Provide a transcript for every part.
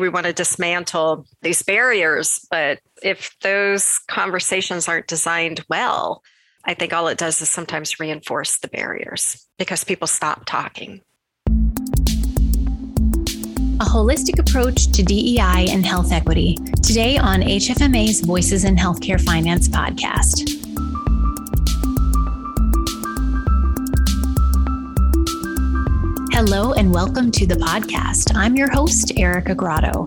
We want to dismantle these barriers, but if those conversations aren't designed well, I think all it does is sometimes reinforce the barriers because people stop talking. A holistic approach to DEI and health equity. Today on HFMA's Voices in Healthcare Finance podcast. Hello, and welcome to the podcast. I'm your host, Erica Grotto.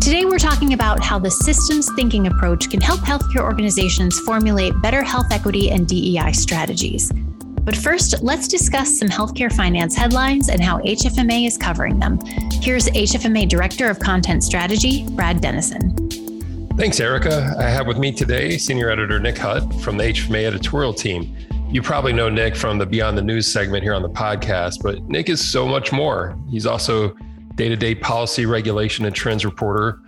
Today, we're talking about how the systems thinking approach can help healthcare organizations formulate better health equity and DEI strategies. But first, let's discuss some healthcare finance headlines and how HFMA is covering them. Here's HFMA Director of Content Strategy, Brad Dennison. Thanks, Erica. I have with me today Senior Editor Nick Hutt from the HFMA editorial team. You probably know Nick from the Beyond the News segment here on the podcast, but Nick is so much more. He's also day to day policy, regulation, and trends reporter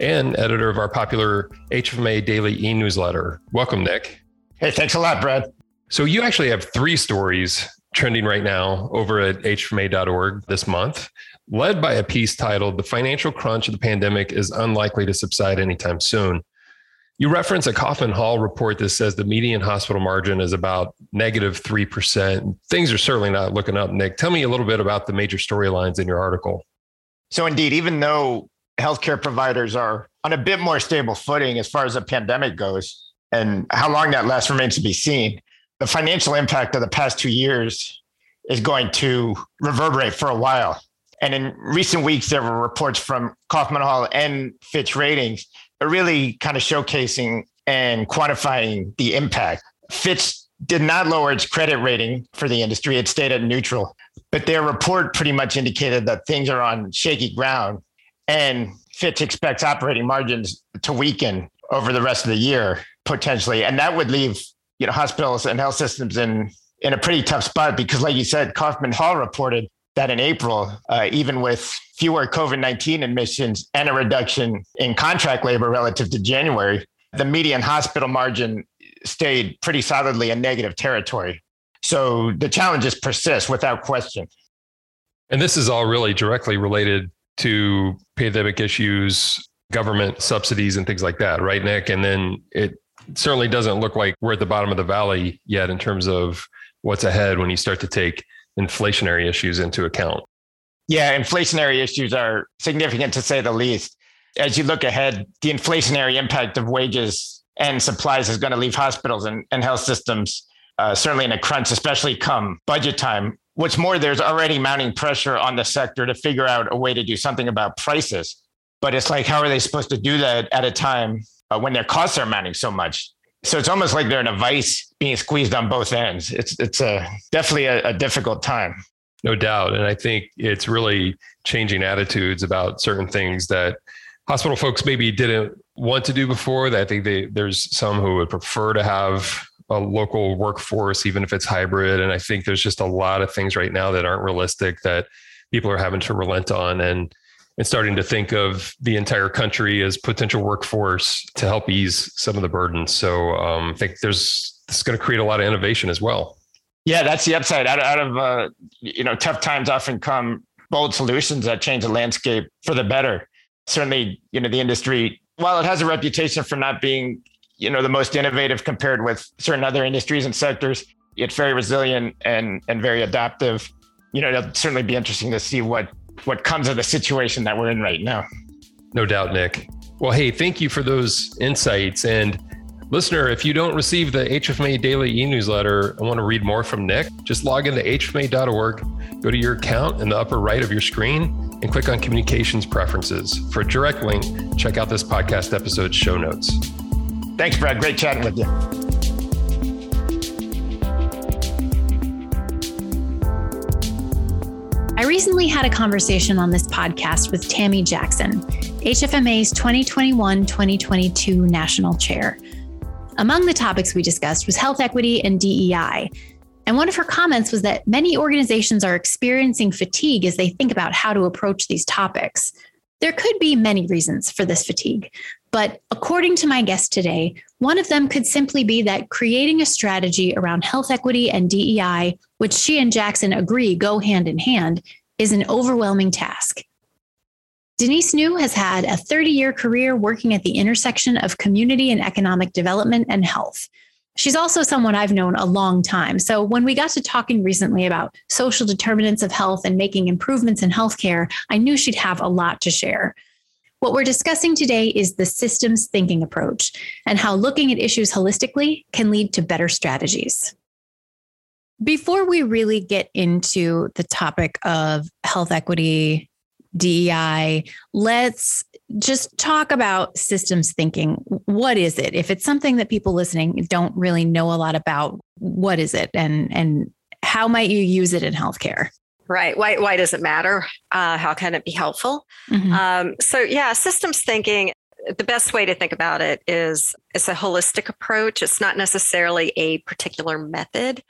and editor of our popular HFMA daily e newsletter. Welcome, Nick. Hey, thanks a lot, Brad. So, you actually have three stories trending right now over at hfma.org this month, led by a piece titled The Financial Crunch of the Pandemic is Unlikely to Subside Anytime Soon. You reference a Kaufman Hall report that says the median hospital margin is about negative 3%. Things are certainly not looking up, Nick. Tell me a little bit about the major storylines in your article. So, indeed, even though healthcare providers are on a bit more stable footing as far as the pandemic goes, and how long that lasts remains to be seen, the financial impact of the past two years is going to reverberate for a while. And in recent weeks, there were reports from Kaufman Hall and Fitch Ratings really kind of showcasing and quantifying the impact. Fitch did not lower its credit rating for the industry, it stayed at neutral. But their report pretty much indicated that things are on shaky ground. And Fitch expects operating margins to weaken over the rest of the year, potentially. And that would leave you know, hospitals and health systems in, in a pretty tough spot because, like you said, Kaufman Hall reported that in April, uh, even with fewer COVID 19 admissions and a reduction in contract labor relative to January, the median hospital margin stayed pretty solidly in negative territory. So the challenges persist without question. And this is all really directly related to pandemic issues, government subsidies, and things like that, right, Nick? And then it certainly doesn't look like we're at the bottom of the valley yet in terms of what's ahead when you start to take inflationary issues into account. Yeah, inflationary issues are significant to say the least. As you look ahead, the inflationary impact of wages and supplies is going to leave hospitals and, and health systems uh, certainly in a crunch, especially come budget time. What's more, there's already mounting pressure on the sector to figure out a way to do something about prices. But it's like, how are they supposed to do that at a time uh, when their costs are mounting so much? So it's almost like they're in a vice being squeezed on both ends. It's it's a definitely a, a difficult time. No doubt, and I think it's really changing attitudes about certain things that hospital folks maybe didn't want to do before. That I think they, there's some who would prefer to have a local workforce, even if it's hybrid. And I think there's just a lot of things right now that aren't realistic that people are having to relent on. And and starting to think of the entire country as potential workforce to help ease some of the burden. So um, I think there's it's going to create a lot of innovation as well. Yeah, that's the upside. Out, out of uh, you know, tough times often come bold solutions that change the landscape for the better. Certainly, you know, the industry, while it has a reputation for not being, you know, the most innovative compared with certain other industries and sectors, it's very resilient and and very adaptive. You know, it'll certainly be interesting to see what what comes of the situation that we're in right now. No doubt, Nick. Well, hey, thank you for those insights. And listener, if you don't receive the HFMA daily e newsletter and want to read more from Nick, just log into hfma.org, go to your account in the upper right of your screen, and click on communications preferences. For a direct link, check out this podcast episode's show notes. Thanks, Brad. Great chatting with you. Recently had a conversation on this podcast with Tammy Jackson, HFMA's 2021 2022 National Chair. Among the topics we discussed was health equity and DEI. And one of her comments was that many organizations are experiencing fatigue as they think about how to approach these topics. There could be many reasons for this fatigue, but according to my guest today, one of them could simply be that creating a strategy around health equity and DEI, which she and Jackson agree go hand in hand, is an overwhelming task. Denise New has had a 30 year career working at the intersection of community and economic development and health. She's also someone I've known a long time. So when we got to talking recently about social determinants of health and making improvements in healthcare, I knew she'd have a lot to share. What we're discussing today is the systems thinking approach and how looking at issues holistically can lead to better strategies. Before we really get into the topic of health equity, DEI, let's just talk about systems thinking. What is it? If it's something that people listening don't really know a lot about, what is it and and how might you use it in healthcare? Right. Why, why does it matter? Uh, how can it be helpful? Mm-hmm. Um, so, yeah, systems thinking, the best way to think about it is it's a holistic approach. It's not necessarily a particular method,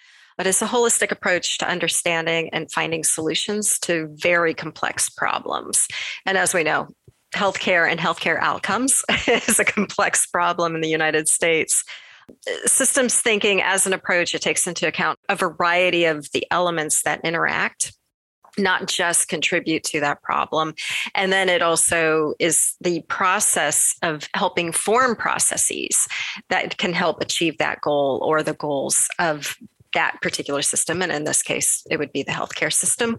but it's a holistic approach to understanding and finding solutions to very complex problems. And as we know, healthcare and healthcare outcomes is a complex problem in the United States. Systems thinking as an approach, it takes into account a variety of the elements that interact not just contribute to that problem. And then it also is the process of helping form processes that can help achieve that goal or the goals of that particular system. And in this case, it would be the healthcare system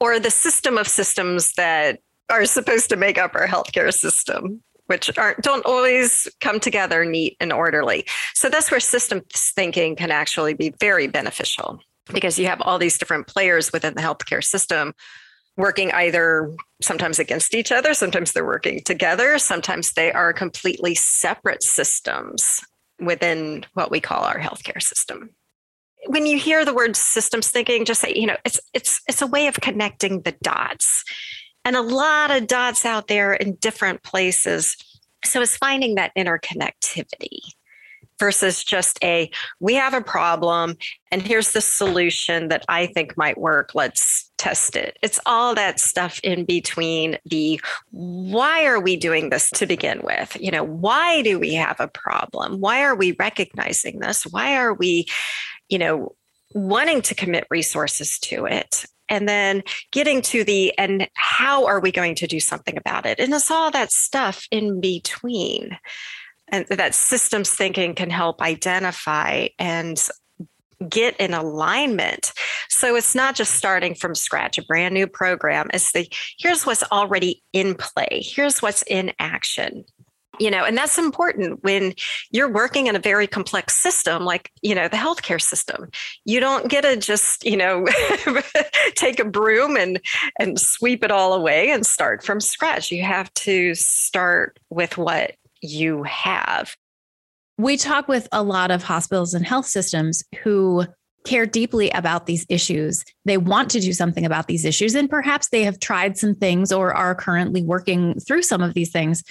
or the system of systems that are supposed to make up our healthcare system which aren't don't always come together neat and orderly. So that's where systems thinking can actually be very beneficial because you have all these different players within the healthcare system working either sometimes against each other, sometimes they're working together, sometimes they are completely separate systems within what we call our healthcare system. When you hear the word systems thinking, just say, you know, it's it's it's a way of connecting the dots. And a lot of dots out there in different places. So it's finding that interconnectivity versus just a we have a problem and here's the solution that I think might work. Let's test it. It's all that stuff in between the why are we doing this to begin with? You know, why do we have a problem? Why are we recognizing this? Why are we, you know, wanting to commit resources to it? and then getting to the and how are we going to do something about it and it's all that stuff in between and that systems thinking can help identify and get in alignment. So it's not just starting from scratch, a brand new program. It's the here's what's already in play, here's what's in action. You know, and that's important when you're working in a very complex system like, you know, the healthcare system. You don't get to just, you know, take a broom and and sweep it all away and start from scratch. You have to start with what you have. We talk with a lot of hospitals and health systems who care deeply about these issues. They want to do something about these issues, and perhaps they have tried some things or are currently working through some of these things.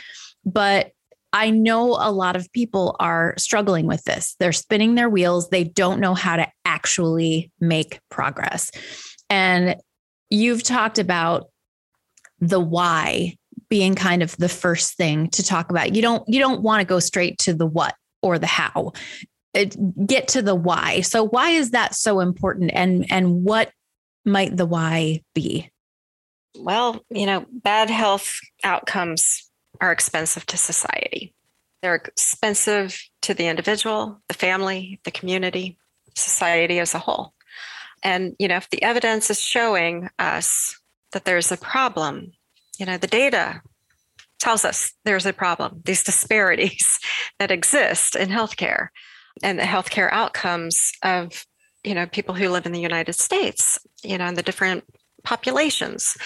But I know a lot of people are struggling with this. They're spinning their wheels, they don't know how to actually make progress. And you've talked about the why being kind of the first thing to talk about. You don't you don't want to go straight to the what or the how. It, get to the why. So why is that so important and and what might the why be? Well, you know, bad health outcomes are expensive to society. They're expensive to the individual, the family, the community, society as a whole. And you know, if the evidence is showing us that there's a problem you know, the data tells us there's a problem, these disparities that exist in healthcare and the healthcare outcomes of, you know, people who live in the United States, you know, and the different populations.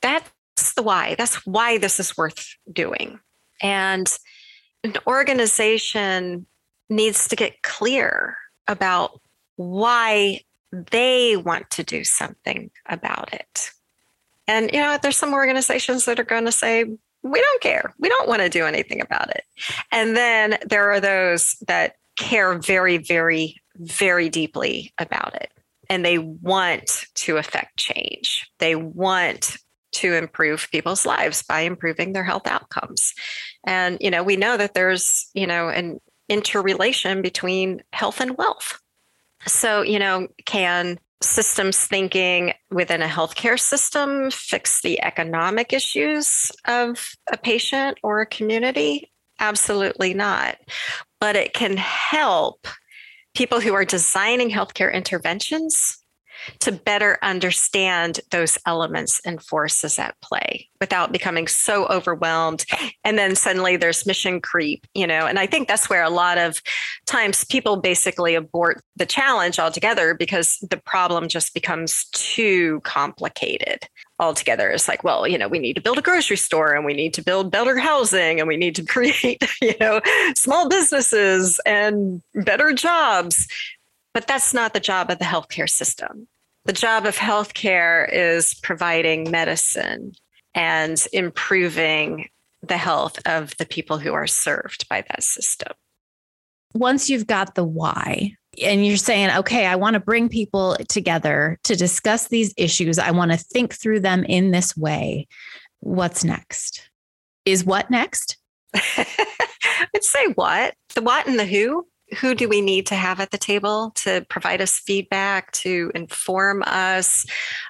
That's the why. That's why this is worth doing. And an organization needs to get clear about why they want to do something about it. And, you know, there's some organizations that are going to say, we don't care. We don't want to do anything about it. And then there are those that care very, very, very deeply about it. And they want to affect change. They want to improve people's lives by improving their health outcomes. And, you know, we know that there's, you know, an interrelation between health and wealth. So, you know, can systems thinking within a healthcare system fix the economic issues of a patient or a community? Absolutely not. But it can help people who are designing healthcare interventions to better understand those elements and forces at play without becoming so overwhelmed. And then suddenly there's mission creep, you know, and I think that's where a lot of times people basically abort the challenge altogether because the problem just becomes too complicated altogether. It's like, well, you know, we need to build a grocery store and we need to build better housing and we need to create, you know, small businesses and better jobs. But that's not the job of the healthcare system the job of healthcare is providing medicine and improving the health of the people who are served by that system. Once you've got the why, and you're saying, okay, I want to bring people together to discuss these issues, I want to think through them in this way. What's next? Is what next? I'd say what? The what and the who who do we need to have at the table to provide us feedback, to inform us,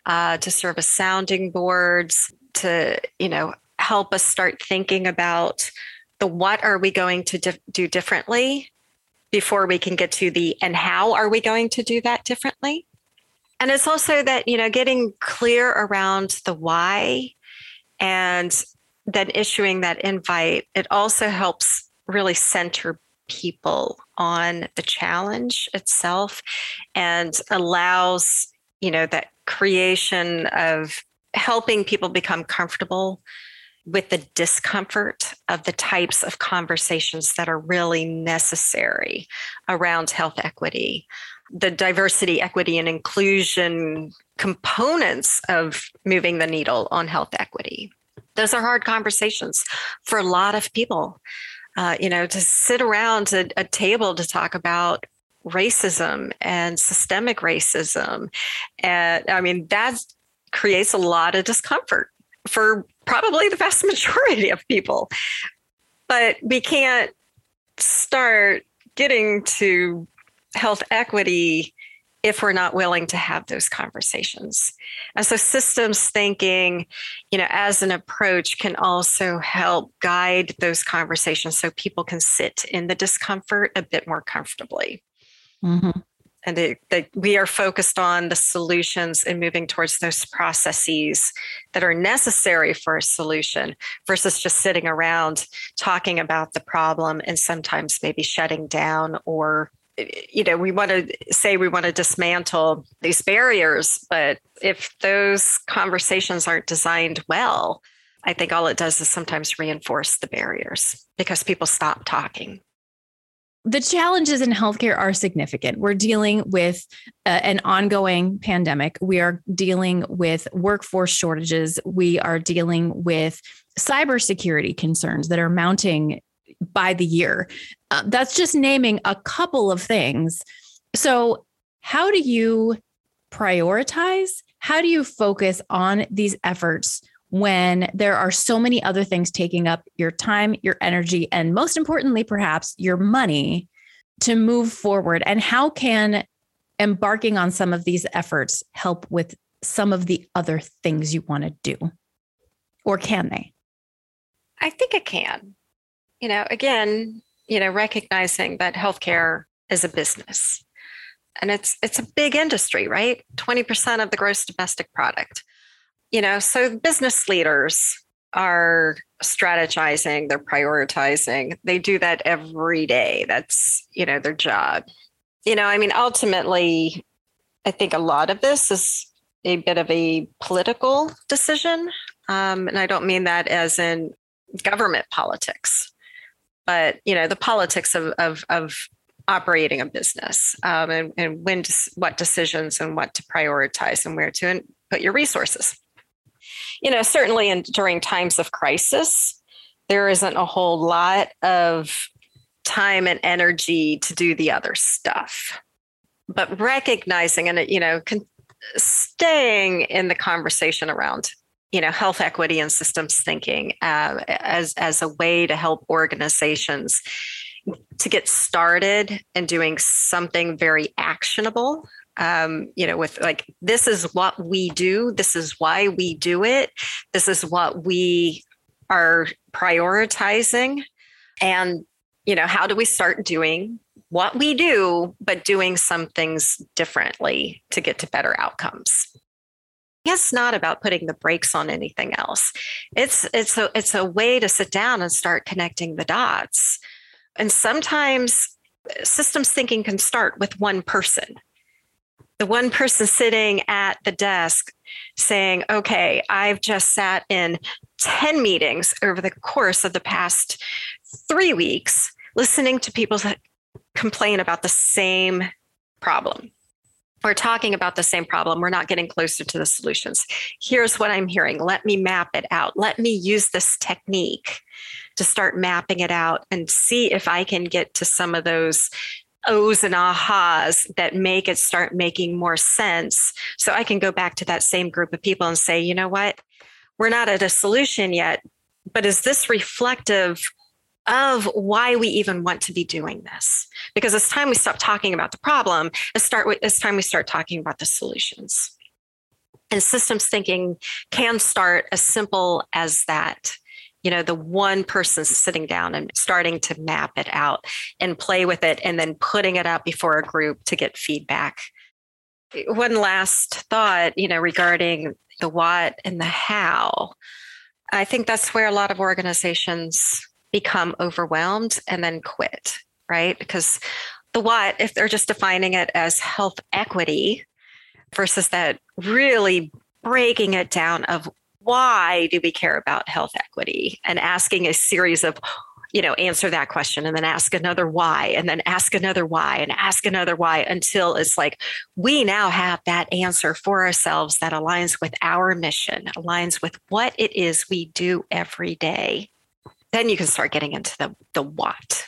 uh, to serve as sounding boards, to you know help us start thinking about the what are we going to do differently before we can get to the and how are we going to do that differently? And it's also that you know getting clear around the why and then issuing that invite it also helps really center people on the challenge itself and allows you know that creation of helping people become comfortable with the discomfort of the types of conversations that are really necessary around health equity. The diversity equity and inclusion components of moving the needle on health equity. Those are hard conversations for a lot of people uh, you know, to sit around a, a table to talk about racism and systemic racism. And I mean, that creates a lot of discomfort for probably the vast majority of people. But we can't start getting to health equity if we're not willing to have those conversations. And so systems thinking, you know, as an approach can also help guide those conversations so people can sit in the discomfort a bit more comfortably. Mm-hmm. And that we are focused on the solutions and moving towards those processes that are necessary for a solution versus just sitting around talking about the problem and sometimes maybe shutting down or you know, we want to say we want to dismantle these barriers, but if those conversations aren't designed well, I think all it does is sometimes reinforce the barriers because people stop talking. The challenges in healthcare are significant. We're dealing with uh, an ongoing pandemic. We are dealing with workforce shortages. We are dealing with cybersecurity concerns that are mounting by the year. Uh, that's just naming a couple of things. So, how do you prioritize? How do you focus on these efforts when there are so many other things taking up your time, your energy, and most importantly, perhaps your money to move forward? And how can embarking on some of these efforts help with some of the other things you want to do? Or can they? I think it can you know, again, you know, recognizing that healthcare is a business and it's it's a big industry, right? 20% of the gross domestic product. You know, so business leaders are strategizing, they're prioritizing. They do that every day. That's, you know, their job. You know, I mean, ultimately, I think a lot of this is a bit of a political decision. Um, and I don't mean that as in government politics but you know the politics of of, of operating a business um, and, and when to, what decisions and what to prioritize and where to put your resources. You know certainly in during times of crisis there isn't a whole lot of time and energy to do the other stuff. But recognizing and you know con- staying in the conversation around you know health equity and systems thinking uh, as as a way to help organizations to get started and doing something very actionable um, you know, with like, this is what we do, this is why we do it, this is what we are prioritizing. And, you know, how do we start doing what we do, but doing some things differently to get to better outcomes? It's not about putting the brakes on anything else. It's it's a it's a way to sit down and start connecting the dots. And sometimes uh, systems thinking can start with one person the one person sitting at the desk saying, okay, I've just sat in 10 meetings over the course of the past three weeks, listening to people complain about the same problem. We're talking about the same problem. We're not getting closer to the solutions. Here's what I'm hearing. Let me map it out. Let me use this technique to start mapping it out and see if I can get to some of those ohs and ahas that make it start making more sense. So I can go back to that same group of people and say, you know what? We're not at a solution yet, but is this reflective of why we even want to be doing this? Because it's time we stop talking about the problem. It's start it's time we start talking about the solutions. And systems thinking can start as simple as that you know the one person sitting down and starting to map it out and play with it and then putting it out before a group to get feedback one last thought you know regarding the what and the how i think that's where a lot of organizations become overwhelmed and then quit right? Because the what if they're just defining it as health equity versus that really breaking it down of why do we care about health equity and asking a series of you know answer that question and then ask another why and then ask another why and ask another why until it's like we now have that answer for ourselves that aligns with our mission aligns with what it is we do every day then you can start getting into the the what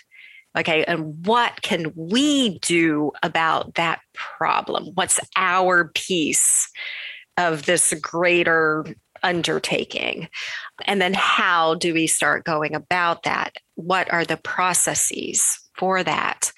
okay and what can we do about that problem what's our piece of this greater undertaking? And then how do we start going about that? What are the processes for that?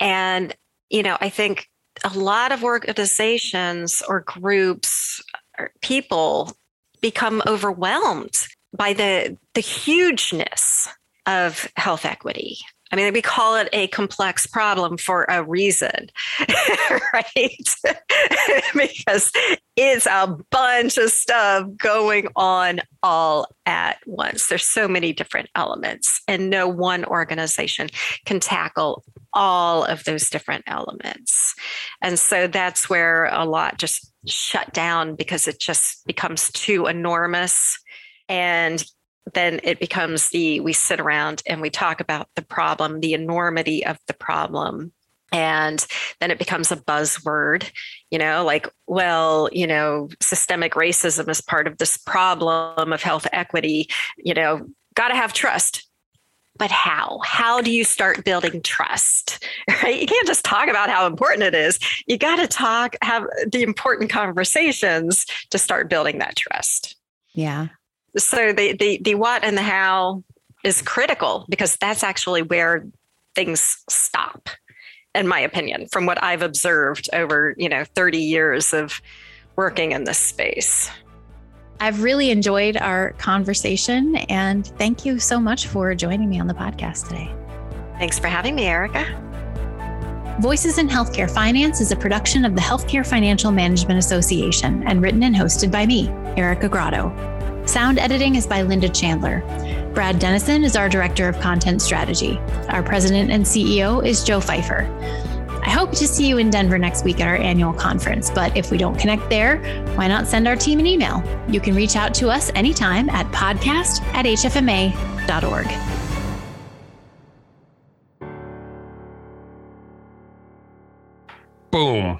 And, you know, I think a lot of organizations or groups or people become overwhelmed by the the hugeness of health equity I mean, we call it a complex problem for a reason, right? because it's a bunch of stuff going on all at once. There's so many different elements, and no one organization can tackle all of those different elements. And so that's where a lot just shut down because it just becomes too enormous. And then it becomes the we sit around and we talk about the problem, the enormity of the problem. And then it becomes a buzzword, you know, like, well, you know, systemic racism is part of this problem of health equity, you know, got to have trust. But how? How do you start building trust? Right? You can't just talk about how important it is. You got to talk, have the important conversations to start building that trust. Yeah so the, the the what and the how is critical because that's actually where things stop in my opinion from what i've observed over you know 30 years of working in this space. I've really enjoyed our conversation and thank you so much for joining me on the podcast today. Thanks for having me erica. Voices in Healthcare Finance is a production of the Healthcare Financial Management Association and written and hosted by me, Erica Grotto. Sound editing is by Linda Chandler. Brad Dennison is our Director of Content Strategy. Our President and CEO is Joe Fifer. I hope to see you in Denver next week at our annual conference, but if we don't connect there, why not send our team an email? You can reach out to us anytime at podcast at hfma.org. Boom.